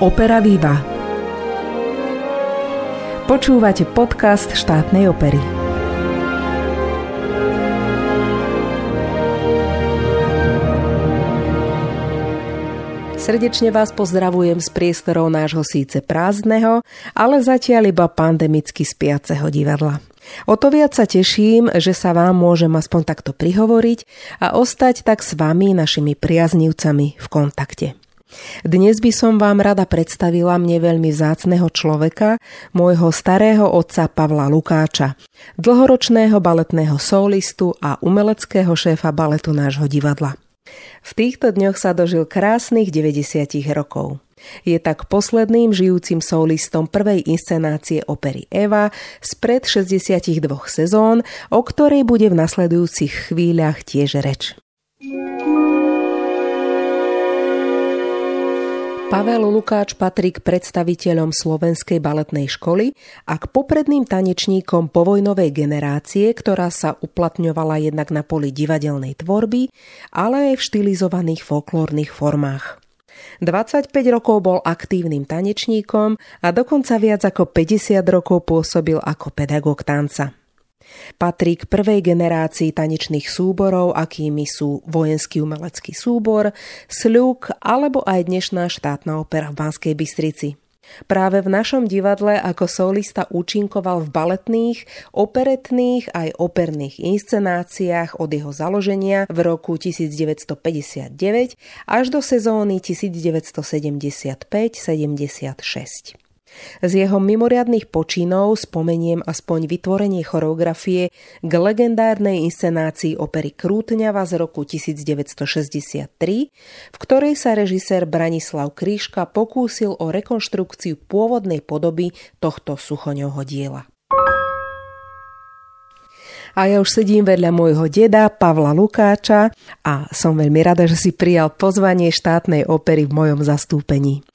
Opera Viva. Počúvate podcast štátnej opery. Srdečne vás pozdravujem z priestorov nášho síce prázdneho, ale zatiaľ iba pandemicky spiaceho divadla. O to viac sa teším, že sa vám môžem aspoň takto prihovoriť a ostať tak s vami, našimi priaznivcami, v kontakte. Dnes by som vám rada predstavila mne veľmi vzácného človeka, môjho starého otca Pavla Lukáča, dlhoročného baletného solistu a umeleckého šéfa baletu nášho divadla. V týchto dňoch sa dožil krásnych 90 rokov. Je tak posledným žijúcim solistom prvej inscenácie opery Eva spred 62 sezón, o ktorej bude v nasledujúcich chvíľach tiež reč. Pavel Lukáč patrí k predstaviteľom slovenskej baletnej školy a k popredným tanečníkom povojnovej generácie, ktorá sa uplatňovala jednak na poli divadelnej tvorby, ale aj v štilizovaných folklórnych formách. 25 rokov bol aktívnym tanečníkom a dokonca viac ako 50 rokov pôsobil ako pedagóg tanca. Patrí k prvej generácii tanečných súborov, akými sú vojenský umelecký súbor, sľuk alebo aj dnešná štátna opera v Banskej Bystrici. Práve v našom divadle ako solista účinkoval v baletných, operetných aj operných inscenáciách od jeho založenia v roku 1959 až do sezóny 1975-76. Z jeho mimoriadných počinov spomeniem aspoň vytvorenie choreografie k legendárnej inscenácii opery Krútňava z roku 1963, v ktorej sa režisér Branislav Kríška pokúsil o rekonštrukciu pôvodnej podoby tohto suchoňovho diela. A ja už sedím vedľa môjho deda Pavla Lukáča a som veľmi rada, že si prijal pozvanie štátnej opery v mojom zastúpení.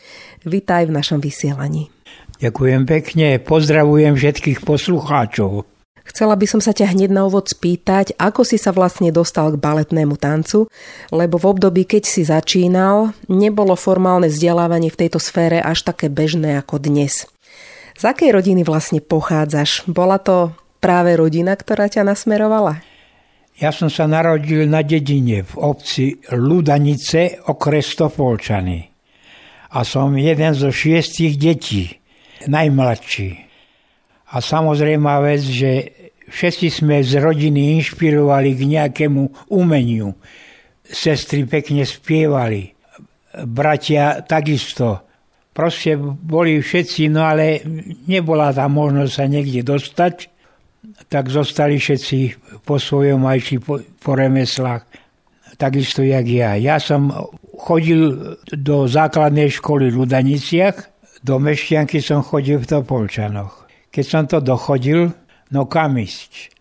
Vitaj v našom vysielaní. Ďakujem pekne, pozdravujem všetkých poslucháčov. Chcela by som sa ťa hneď na úvod spýtať, ako si sa vlastne dostal k baletnému tancu, lebo v období, keď si začínal, nebolo formálne vzdelávanie v tejto sfére až také bežné ako dnes. Z akej rodiny vlastne pochádzaš? Bola to práve rodina, ktorá ťa nasmerovala? Ja som sa narodil na dedine v obci Ludanice okres Topolčany. A som jeden zo šiestich detí najmladší. A samozrejme vec, že všetci sme z rodiny inšpirovali k nejakému umeniu. Sestry pekne spievali, bratia takisto. Proste boli všetci, no ale nebola tam možnosť sa niekde dostať, tak zostali všetci po svojom aj či po, po remeslách, takisto jak ja. Ja som chodil do základnej školy v Ludaniciach, do Mešťanky som chodil v Topolčanoch. Keď som to dochodil, no kam ísť?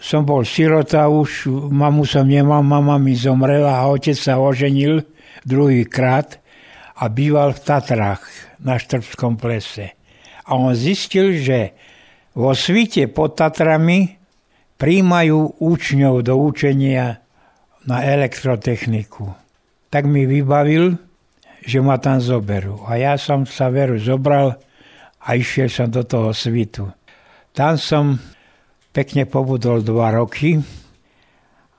Som bol sirota už, mamu som nemal, mama mi zomrela a otec sa oženil druhýkrát a býval v Tatrách na Štrbskom plese. A on zistil, že vo svite pod Tatrami príjmajú účňov do učenia na elektrotechniku. Tak mi vybavil, že ma tam zoberú. A ja som sa veru zobral a išiel som do toho svitu. Tam som pekne pobudol dva roky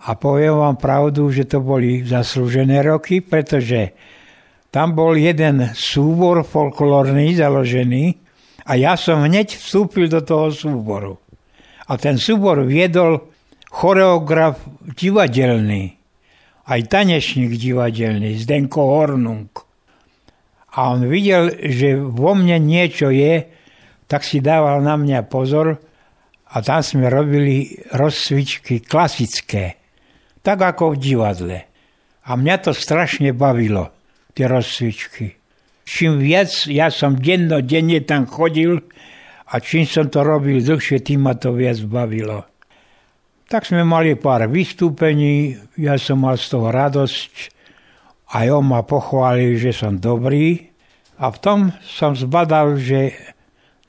a poviem vám pravdu, že to boli zaslúžené roky, pretože tam bol jeden súbor folklórny založený a ja som hneď vstúpil do toho súboru. A ten súbor viedol choreograf divadelný, aj tanečník divadelný, Zdenko Hornung a on videl, že vo mne niečo je, tak si dával na mňa pozor a tam sme robili rozcvičky klasické, tak ako v divadle. A mňa to strašne bavilo, tie rozcvičky. Čím viac ja som denno, denne tam chodil a čím som to robil dlhšie, tým ma to viac bavilo. Tak sme mali pár vystúpení, ja som mal z toho radosť, aj on ma pochválil, že som dobrý. A v tom som zbadal, že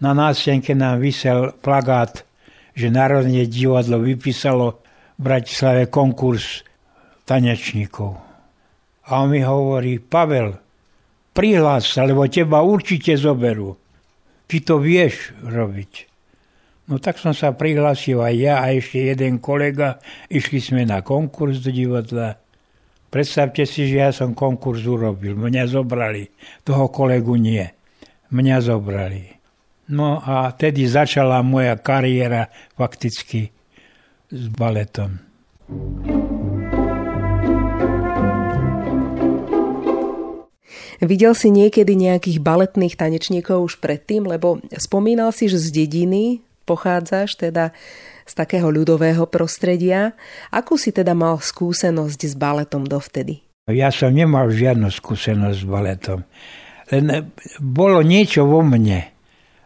na nástenke nám vysel plagát, že Národné divadlo vypísalo v Bratislave konkurs tanečníkov. A on mi hovorí, Pavel, prihlás sa, lebo teba určite zoberú. Ty to vieš robiť. No tak som sa prihlásil aj ja a ešte jeden kolega. Išli sme na konkurs do divadla. Predstavte si, že ja som konkurs urobil. Mňa zobrali. Toho kolegu nie. Mňa zobrali. No a tedy začala moja kariéra fakticky s baletom. Videl si niekedy nejakých baletných tanečníkov už predtým, lebo spomínal si, že z dediny pochádzaš, teda z takého ľudového prostredia. Akú si teda mal skúsenosť s baletom dovtedy? Ja som nemal žiadnu skúsenosť s baletom. Len bolo niečo vo mne.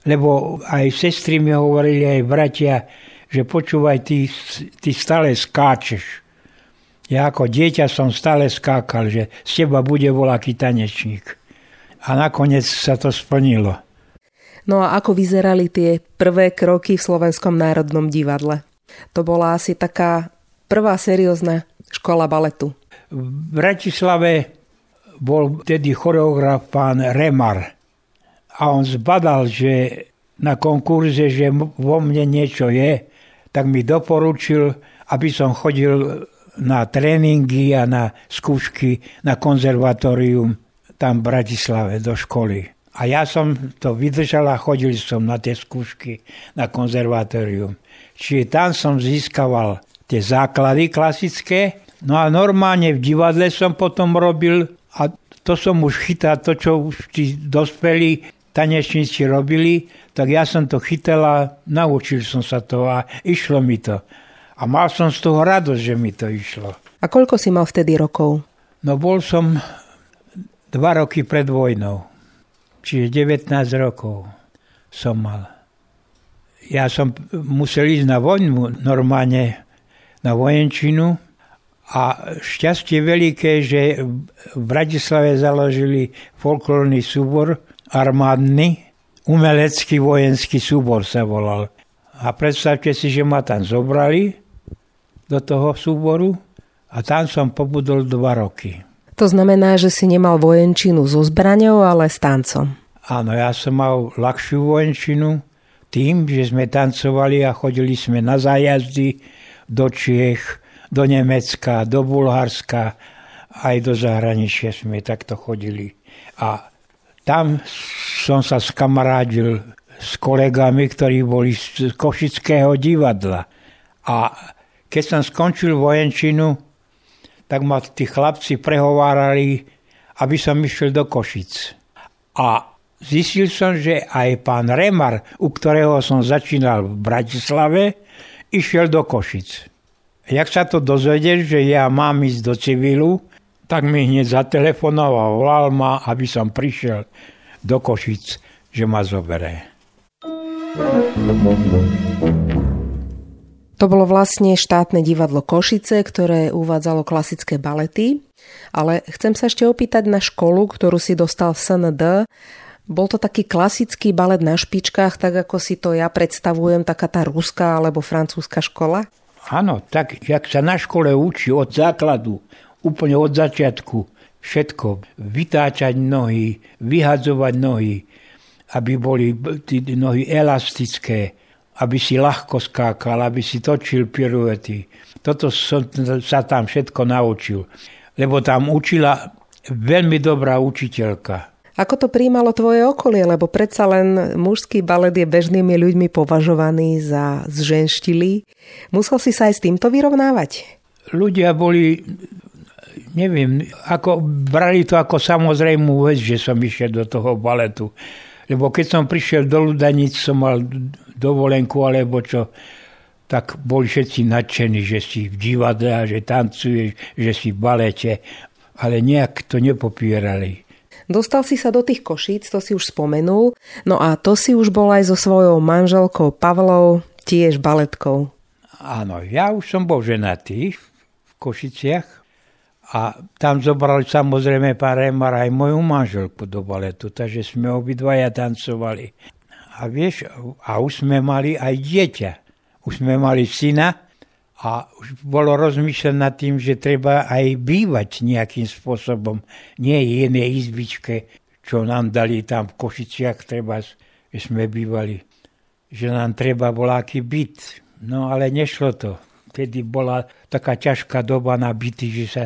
Lebo aj sestry mi hovorili, aj bratia, že počúvaj, ty, ty stále skáčeš. Ja ako dieťa som stále skákal, že z teba bude voľaký tanečník. A nakoniec sa to splnilo. No a ako vyzerali tie prvé kroky v Slovenskom národnom divadle? To bola asi taká prvá seriózna škola baletu. V Bratislave bol tedy choreograf pán Remar. A on zbadal, že na konkurze, že vo mne niečo je, tak mi doporučil, aby som chodil na tréningy a na skúšky na konzervatórium tam v Bratislave do školy. A ja som to vydržal a chodil som na tie skúšky na konzervatórium. Čiže tam som získaval tie základy klasické, no a normálne v divadle som potom robil a to som už chytal, to čo už tí dospelí tanečníci robili, tak ja som to chytal a naučil som sa to a išlo mi to. A mal som z toho radosť, že mi to išlo. A koľko si mal vtedy rokov? No bol som dva roky pred vojnou. Čiže 19 rokov som mal. Ja som musel ísť na vojnu normálne na vojenčinu a šťastie veľké, že v Bratislave založili folklórny súbor armádny, umelecký vojenský súbor sa volal. A predstavte si, že ma tam zobrali do toho súboru a tam som pobudol dva roky. To znamená, že si nemal vojenčinu so zbraňou, ale s tancom. Áno, ja som mal ľahšiu vojenčinu tým, že sme tancovali a chodili sme na zájazdy do Čiech, do Nemecka, do Bulharska, aj do zahraničia sme takto chodili. A tam som sa skamarádil s kolegami, ktorí boli z Košického divadla. A keď som skončil vojenčinu, tak ma tí chlapci prehovárali, aby som išiel do Košic. A zistil som, že aj pán Remar, u ktorého som začínal v Bratislave, išiel do Košic. Jak sa to dozvedel, že ja mám ísť do civilu, tak mi hneď zatelefonoval, volal ma, aby som prišiel do Košic, že ma zoberie. To bolo vlastne štátne divadlo Košice, ktoré uvádzalo klasické balety. Ale chcem sa ešte opýtať na školu, ktorú si dostal v SND. Bol to taký klasický balet na špičkách, tak ako si to ja predstavujem, taká tá ruská alebo francúzska škola? Áno, tak jak sa na škole učí od základu, úplne od začiatku, všetko, vytáčať nohy, vyhadzovať nohy, aby boli tí nohy elastické, aby si ľahko skákal, aby si točil piruety. Toto som sa tam všetko naučil. Lebo tam učila veľmi dobrá učiteľka. Ako to príjmalo tvoje okolie? Lebo predsa len mužský balet je bežnými ľuďmi považovaný za zženštili. Musel si sa aj s týmto vyrovnávať? Ľudia boli, neviem, ako, brali to ako samozrejmú vec, že som išiel do toho baletu. Lebo keď som prišiel do Ludanic, som mal dovolenku alebo čo, tak boli všetci nadšení, že si v divadle a že tancuješ, že si v balete, ale nejak to nepopierali. Dostal si sa do tých košíc, to si už spomenul, no a to si už bol aj so svojou manželkou Pavlou, tiež baletkou. Áno, ja už som bol ženatý v Košiciach a tam zobrali samozrejme pán Remar aj moju manželku do baletu, takže sme obidvaja tancovali. A vieš, a už sme mali aj dieťa. Už sme mali syna a už bolo rozmýšľať nad tým, že treba aj bývať nejakým spôsobom. Nie jednej izbičke, čo nám dali tam v Košiciach, treba, sme bývali, že nám treba aký byt. No ale nešlo to. Vtedy bola taká ťažká doba na byty, že sa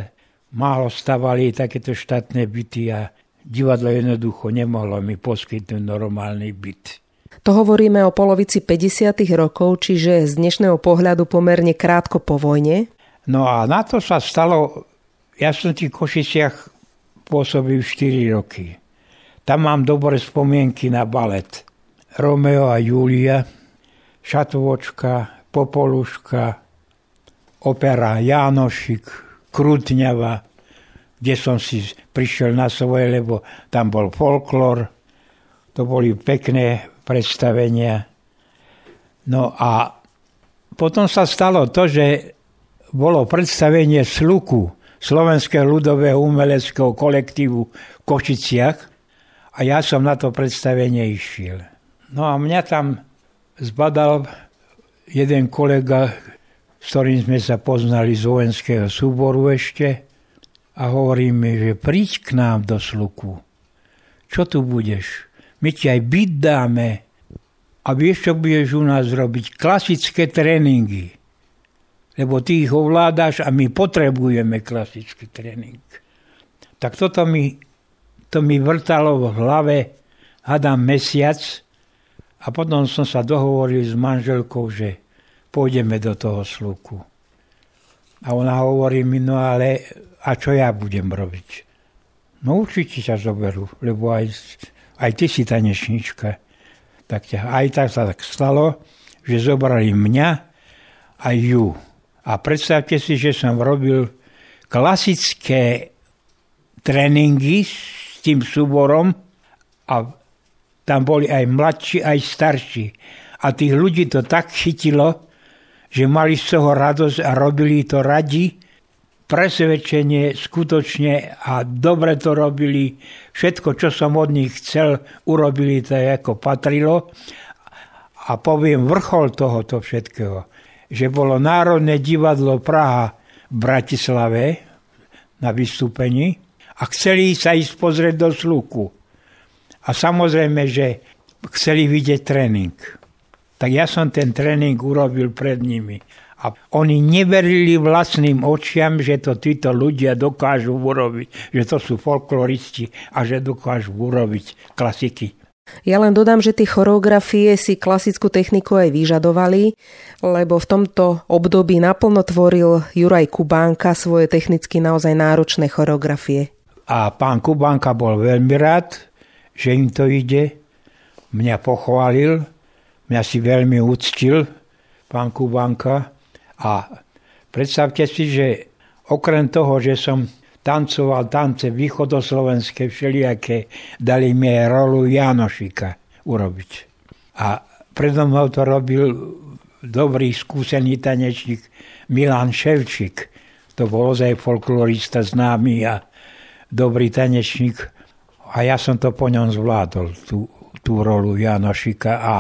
málo stavali takéto štátne byty a divadlo jednoducho nemohlo mi poskytnúť normálny byt. To hovoríme o polovici 50. rokov, čiže z dnešného pohľadu pomerne krátko po vojne. No a na to sa stalo, ja som v tých Košiciach pôsobil 4 roky. Tam mám dobré spomienky na balet. Romeo a Julia, Šatovočka, Popoluška, opera Jánošik, Krutňava, kde som si prišiel na svoje, lebo tam bol folklór. To boli pekné predstavenia. No a potom sa stalo to, že bolo predstavenie Sluku, Slovenského ľudového umeleckého kolektívu v Košiciach a ja som na to predstavenie išiel. No a mňa tam zbadal jeden kolega, s ktorým sme sa poznali z vojenského súboru ešte a hovorí mi, že príď k nám do Sluku. Čo tu budeš? My ti aj byt dáme a vieš, čo budeš u nás robiť? Klasické tréningy lebo ty ich ovládaš a my potrebujeme klasický tréning. Tak toto mi, to mi vrtalo v hlave, hadám mesiac a potom som sa dohovoril s manželkou, že pôjdeme do toho sluku. A ona hovorí mi, no ale a čo ja budem robiť? No určite sa zoberú, lebo aj, aj ty si tanečnička. Tak ťa, aj tak sa tak stalo, že zobrali mňa a ju. A predstavte si, že som robil klasické tréningy s tým súborom a tam boli aj mladší, aj starší. A tých ľudí to tak chytilo, že mali z toho radosť a robili to radi, presvedčenie skutočne a dobre to robili. Všetko, čo som od nich chcel, urobili to ako patrilo. A poviem vrchol tohoto všetkého že bolo Národné divadlo Praha v Bratislave na vystúpení a chceli sa ísť pozrieť do sluku. A samozrejme, že chceli vidieť tréning. Tak ja som ten tréning urobil pred nimi. A oni neverili vlastným očiam, že to títo ľudia dokážu urobiť, že to sú folkloristi a že dokážu urobiť klasiky. Ja len dodám, že tie choreografie si klasickú techniku aj vyžadovali, lebo v tomto období naplno tvoril Juraj Kubánka svoje technicky naozaj náročné choreografie. A pán Kubánka bol veľmi rád, že im to ide. Mňa pochválil, mňa si veľmi uctil, pán Kubánka. A predstavte si, že okrem toho, že som tancoval tance východoslovenské všelijaké, dali mi rolu Janošika urobiť. A predo mnou to robil dobrý skúsený tanečník Milan Ševčík. To bol ozaj folklorista známy a dobrý tanečník. A ja som to po ňom zvládol, tú, tú rolu Janošika. A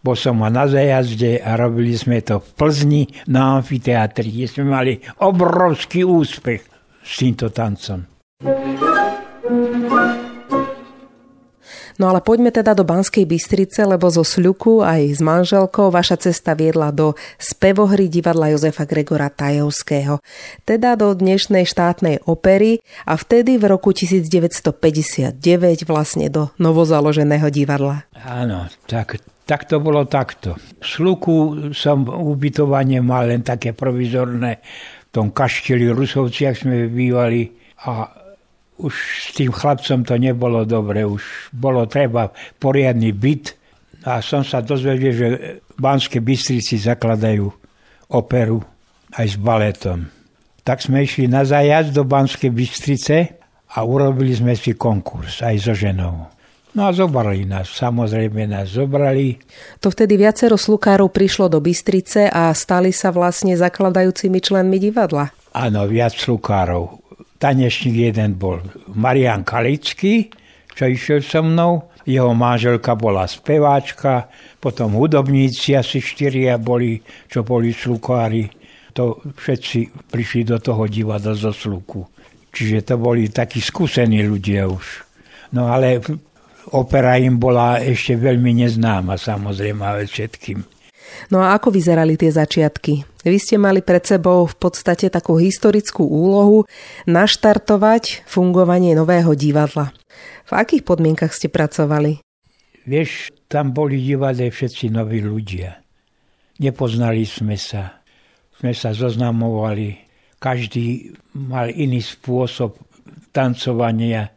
bol som na zajazde a robili sme to v Plzni na amfiteatri, kde sme mali obrovský úspech s týmto tancom. No ale poďme teda do Banskej Bystrice, lebo zo Sľuku aj s manželkou vaša cesta viedla do spevohry divadla Jozefa Gregora Tajovského, teda do dnešnej štátnej opery a vtedy v roku 1959 vlastne do novozaloženého divadla. Áno, tak, tak to bolo takto. V Sluku som ubytovanie mal len také provizorné tom kašteli Rusovciach sme bývali a už s tým chlapcom to nebolo dobre, už bolo treba poriadny byt a som sa dozvedel, že v Banskej Bystrici zakladajú operu aj s baletom. Tak sme išli na zajazd do Banskej Bystrice a urobili sme si konkurs aj so ženou. No a zobrali nás, samozrejme nás zobrali. To vtedy viacero slukárov prišlo do Bystrice a stali sa vlastne zakladajúcimi členmi divadla. Áno, viac slukárov. Tanečník jeden bol Marian Kalický, čo išiel so mnou. Jeho manželka bola speváčka, potom hudobníci asi štyria boli, čo boli slukári. To všetci prišli do toho divadla zo sluku. Čiže to boli takí skúsení ľudia už. No ale opera im bola ešte veľmi neznáma samozrejme všetkým. No a ako vyzerali tie začiatky? Vy ste mali pred sebou v podstate takú historickú úlohu naštartovať fungovanie nového divadla. V akých podmienkach ste pracovali? Vieš, tam boli divadle všetci noví ľudia. Nepoznali sme sa. Sme sa zoznamovali. Každý mal iný spôsob tancovania,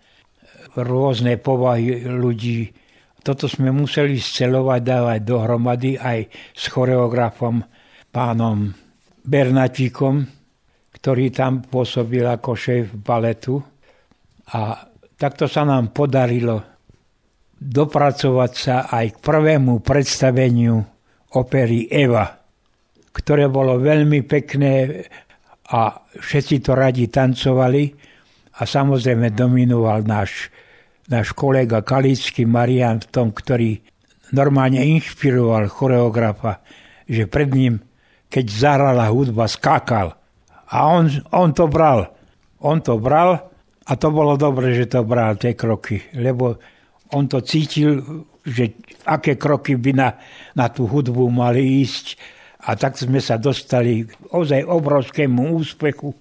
rôzne povahy ľudí toto sme museli scelovať, dávať dohromady aj s choreografom pánom Bernatíkom, ktorý tam pôsobil ako šéf baletu. A takto sa nám podarilo dopracovať sa aj k prvému predstaveniu opery Eva, ktoré bolo veľmi pekné a všetci to radi tancovali a samozrejme dominoval náš náš kolega Kalický Marian v tom, ktorý normálne inšpiroval choreografa, že pred ním, keď zahrala hudba, skákal. A on, on to bral. On to bral a to bolo dobre, že to bral, tie kroky. Lebo on to cítil, že aké kroky by na, na tú hudbu mali ísť. A tak sme sa dostali ozaj obrovskému úspechu,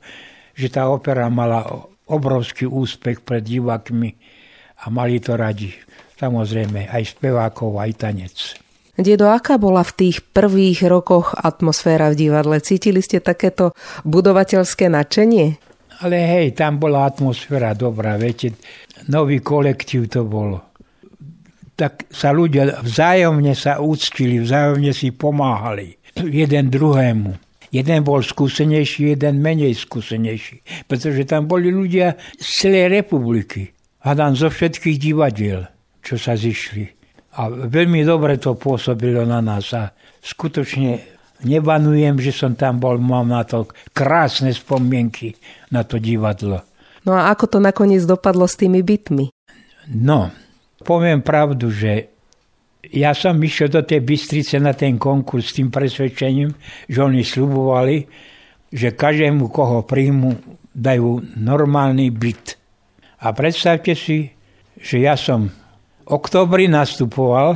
že tá opera mala obrovský úspech pred divákmi a mali to radi. Samozrejme, aj spevákov, aj tanec. Dedo, aká bola v tých prvých rokoch atmosféra v divadle? Cítili ste takéto budovateľské nadšenie? Ale hej, tam bola atmosféra dobrá, viete, nový kolektív to bolo. Tak sa ľudia vzájomne sa úctili, vzájomne si pomáhali jeden druhému. Jeden bol skúsenejší, jeden menej skúsenejší, pretože tam boli ľudia z celej republiky hádam zo všetkých divadiel, čo sa zišli. A veľmi dobre to pôsobilo na nás a skutočne nebanujem, že som tam bol, mám na to krásne spomienky na to divadlo. No a ako to nakoniec dopadlo s tými bytmi? No, poviem pravdu, že ja som išiel do tej Bystrice na ten konkurs s tým presvedčením, že oni slubovali, že každému, koho príjmu, dajú normálny byt. A predstavte si, že ja som v oktobri nastupoval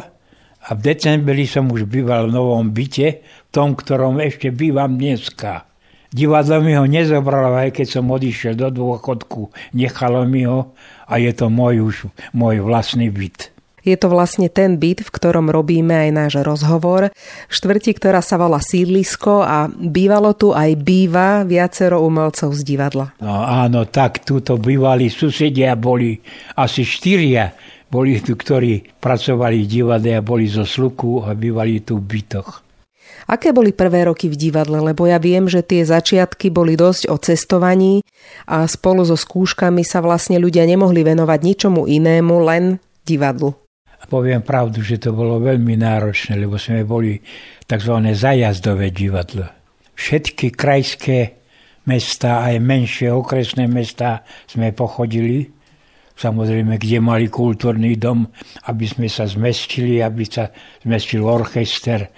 a v decembri som už býval v novom byte, v tom, ktorom ešte bývam dneska. Divadlo mi ho nezobralo, aj keď som odišiel do dôchodku, nechalo mi ho a je to môj už môj vlastný byt. Je to vlastne ten byt, v ktorom robíme aj náš rozhovor. Štvrti, ktorá sa volá Sídlisko a bývalo tu aj býva viacero umelcov z divadla. No áno, tak túto bývali susedia, boli asi štyria boli tu, ktorí pracovali v divadle a boli zo sluku a bývali tu v bytoch. Aké boli prvé roky v divadle? Lebo ja viem, že tie začiatky boli dosť o cestovaní a spolu so skúškami sa vlastne ľudia nemohli venovať ničomu inému, len divadlu. Poviem pravdu, že to bolo veľmi náročné, lebo sme boli tzv. zajazdové divadlo. Všetky krajské mesta, aj menšie okresné mesta sme pochodili. Samozrejme, kde mali kultúrny dom, aby sme sa zmestili, aby sa zmestil orchester,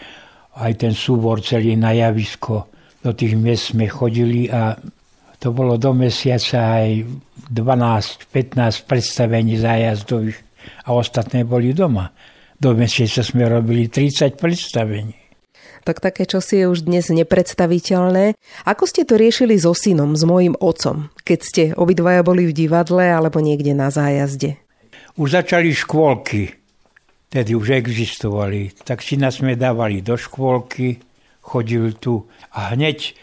aj ten súbor celý na javisko. Do tých miest sme chodili a to bolo do mesiaca aj 12-15 predstavení zájazdových a ostatné boli doma. Do mesiaca sme robili 30 predstavení. Tak také čosi je už dnes nepredstaviteľné. Ako ste to riešili so synom, s mojim otcom, keď ste obidvaja boli v divadle alebo niekde na zájazde? Už začali škôlky, tedy už existovali. Tak syna sme dávali do škôlky, chodil tu a hneď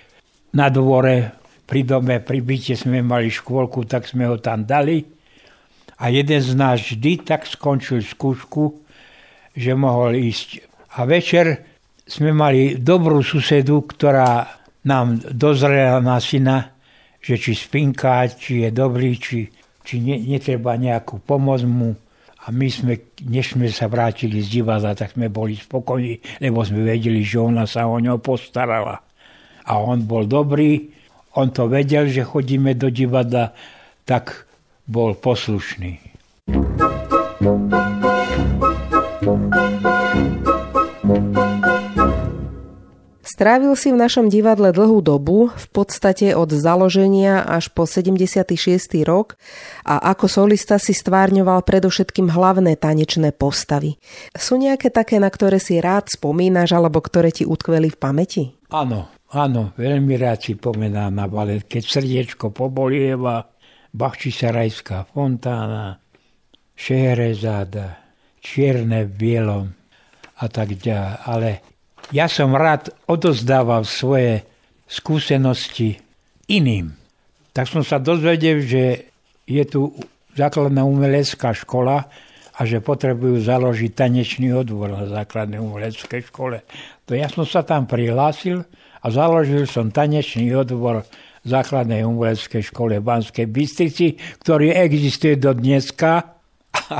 na dvore pri dome, pri byte sme mali škôlku, tak sme ho tam dali a jeden z nás vždy tak skončil skúšku, že mohol ísť. A večer sme mali dobrú susedu, ktorá nám dozrela na syna, že či spinká, či je dobrý, či, či ne, netreba nejakú pomoc mu. A my sme, než sme sa vrátili z divadla, tak sme boli spokojní, lebo sme vedeli, že ona sa o ňo postarala. A on bol dobrý, on to vedel, že chodíme do divadla, tak bol poslušný. Strávil si v našom divadle dlhú dobu, v podstate od založenia až po 76. rok a ako solista si stvárňoval predovšetkým hlavné tanečné postavy. Sú nejaké také, na ktoré si rád spomínaš alebo ktoré ti utkveli v pamäti? Áno, áno, veľmi rád si pomenám na balet, keď srdiečko pobolieva, Bachčisarajská fontána, Šehrezáda, Čierne v bielom a tak ďalej. Ale ja som rád odozdával svoje skúsenosti iným. Tak som sa dozvedel, že je tu základná umelecká škola a že potrebujú založiť tanečný odbor na základnej umeleckej škole. To ja som sa tam prihlásil a založil som tanečný odbor základnej umeleckej škole v Banskej Bystrici, ktorý existuje do dneska. A,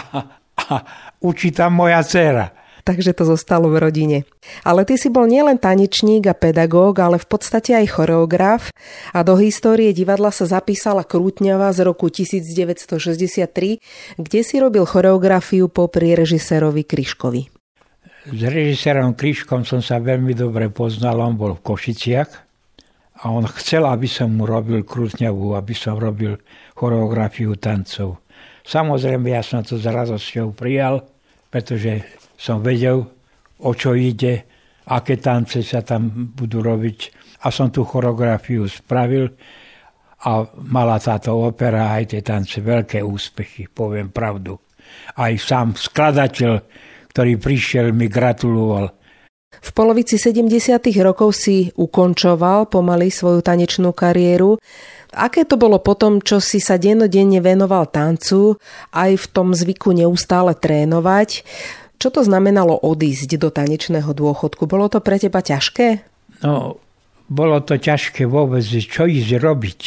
a učí tam moja dcera takže to zostalo v rodine. Ale ty si bol nielen tanečník a pedagóg, ale v podstate aj choreograf. A do histórie divadla sa zapísala Krútňava z roku 1963, kde si robil choreografiu popri režisérovi Kryškovi. S režisérom Kryškom som sa veľmi dobre poznal, on bol v Košiciach a on chcel, aby som mu robil Krútňavu, aby som robil choreografiu tancov. Samozrejme, ja som to s radosťou prijal, pretože som vedel, o čo ide, aké tance sa tam budú robiť. A som tú choreografiu spravil a mala táto opera aj tie tance veľké úspechy, poviem pravdu. Aj sám skladateľ, ktorý prišiel, mi gratuloval. V polovici 70. rokov si ukončoval pomaly svoju tanečnú kariéru. Aké to bolo potom, čo si sa dennodenne venoval tancu, aj v tom zvyku neustále trénovať? Čo to znamenalo odísť do tanečného dôchodku? Bolo to pre teba ťažké? No, bolo to ťažké vôbec, čo ísť robiť.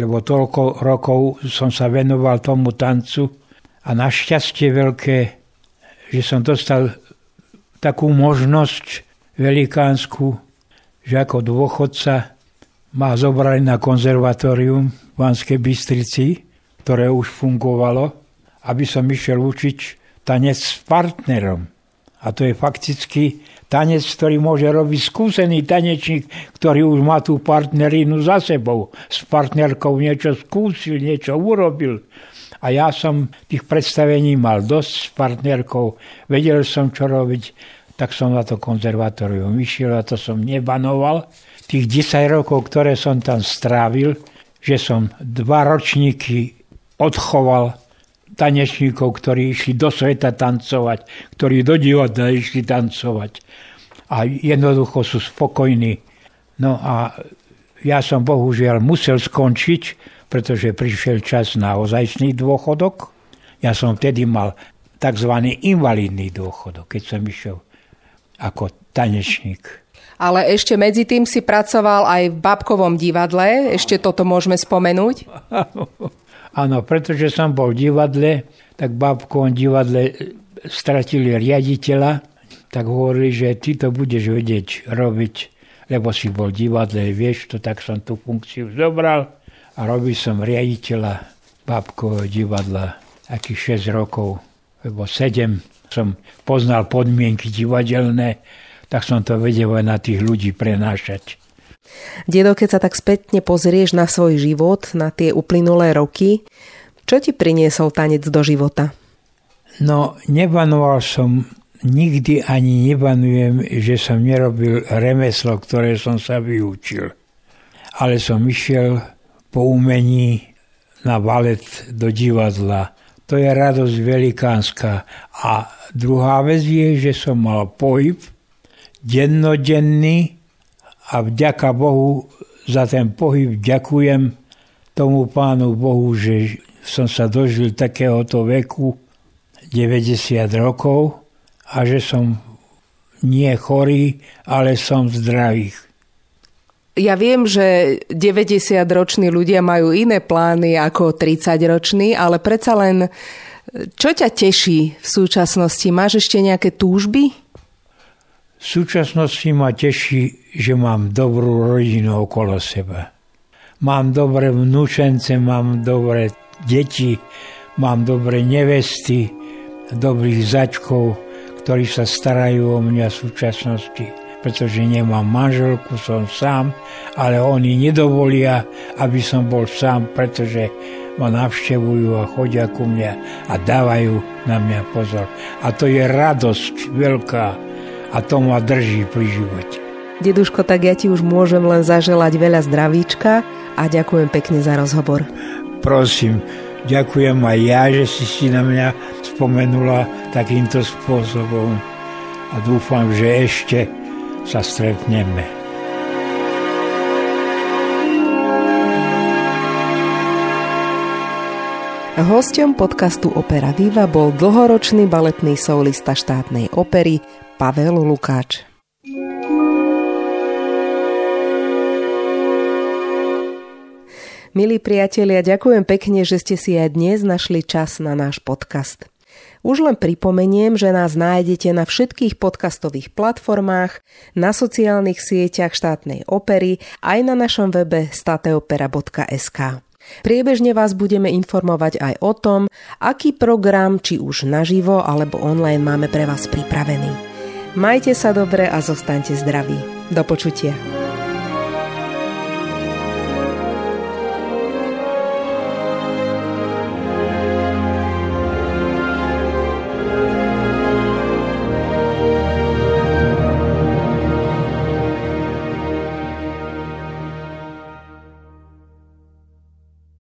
Lebo toľko rokov som sa venoval tomu tancu a našťastie veľké, že som dostal takú možnosť velikánsku, že ako dôchodca ma zobrali na konzervatórium v Banskej Bystrici, ktoré už fungovalo, aby som išiel učiť tanec s partnerom. A to je fakticky tanec, ktorý môže robiť skúsený tanečník, ktorý už má tú partnerinu za sebou. S partnerkou niečo skúsil, niečo urobil. A ja som tých predstavení mal dosť s partnerkou, vedel som, čo robiť, tak som na to konzervatórium išiel a to som nebanoval. Tých 10 rokov, ktoré som tam strávil, že som dva ročníky odchoval tanečníkov, ktorí išli do sveta tancovať, ktorí do divadla išli tancovať a jednoducho sú spokojní. No a ja som bohužiaľ musel skončiť, pretože prišiel čas na ozajstný dôchodok. Ja som vtedy mal tzv. invalidný dôchodok, keď som išiel ako tanečník. Ale ešte medzi tým si pracoval aj v Babkovom divadle, ešte toto môžeme spomenúť? Áno, pretože som bol v divadle, tak v babkovom divadle stratili riaditeľa, tak hovorili, že ty to budeš vedieť robiť, lebo si bol v divadle, vieš to, tak som tú funkciu zobral a robil som riaditeľa babkového divadla akých 6 rokov, lebo 7 som poznal podmienky divadelné, tak som to vedel aj na tých ľudí prenášať. Dedo, keď sa tak spätne pozrieš na svoj život, na tie uplynulé roky, čo ti priniesol tanec do života? No, nevanoval som, nikdy ani nevanujem, že som nerobil remeslo, ktoré som sa vyučil. Ale som išiel po umení na balet do divadla. To je radosť velikánska. A druhá vec je, že som mal pohyb dennodenný, a vďaka Bohu za ten pohyb ďakujem tomu pánu Bohu, že som sa dožil takéhoto veku 90 rokov a že som nie chorý, ale som zdravý. Ja viem, že 90-roční ľudia majú iné plány ako 30-roční, ale predsa len čo ťa teší v súčasnosti? Máš ešte nejaké túžby? V súčasnosti ma teší, že mám dobrú rodinu okolo seba. Mám dobré vnúčence, mám dobré deti, mám dobré nevesty, dobrých začkov, ktorí sa starajú o mňa v súčasnosti. Pretože nemám manželku, som sám, ale oni nedovolia, aby som bol sám, pretože ma navštevujú a chodia ku mňa a dávajú na mňa pozor. A to je radosť veľká a to ma drží pri živote. Deduško, tak ja ti už môžem len zaželať veľa zdravíčka a ďakujem pekne za rozhovor. Prosím, ďakujem aj ja, že si si na mňa spomenula takýmto spôsobom a dúfam, že ešte sa stretneme. Hostom podcastu Opera Viva bol dlhoročný baletný solista štátnej opery Pavel Lukáč. Milí priatelia, ďakujem pekne, že ste si aj dnes našli čas na náš podcast. Už len pripomeniem, že nás nájdete na všetkých podcastových platformách, na sociálnych sieťach štátnej opery, aj na našom webe stateopera.sk. Priebežne vás budeme informovať aj o tom, aký program, či už naživo alebo online máme pre vás pripravený. Majte sa dobre a zostaňte zdraví. Do počutia.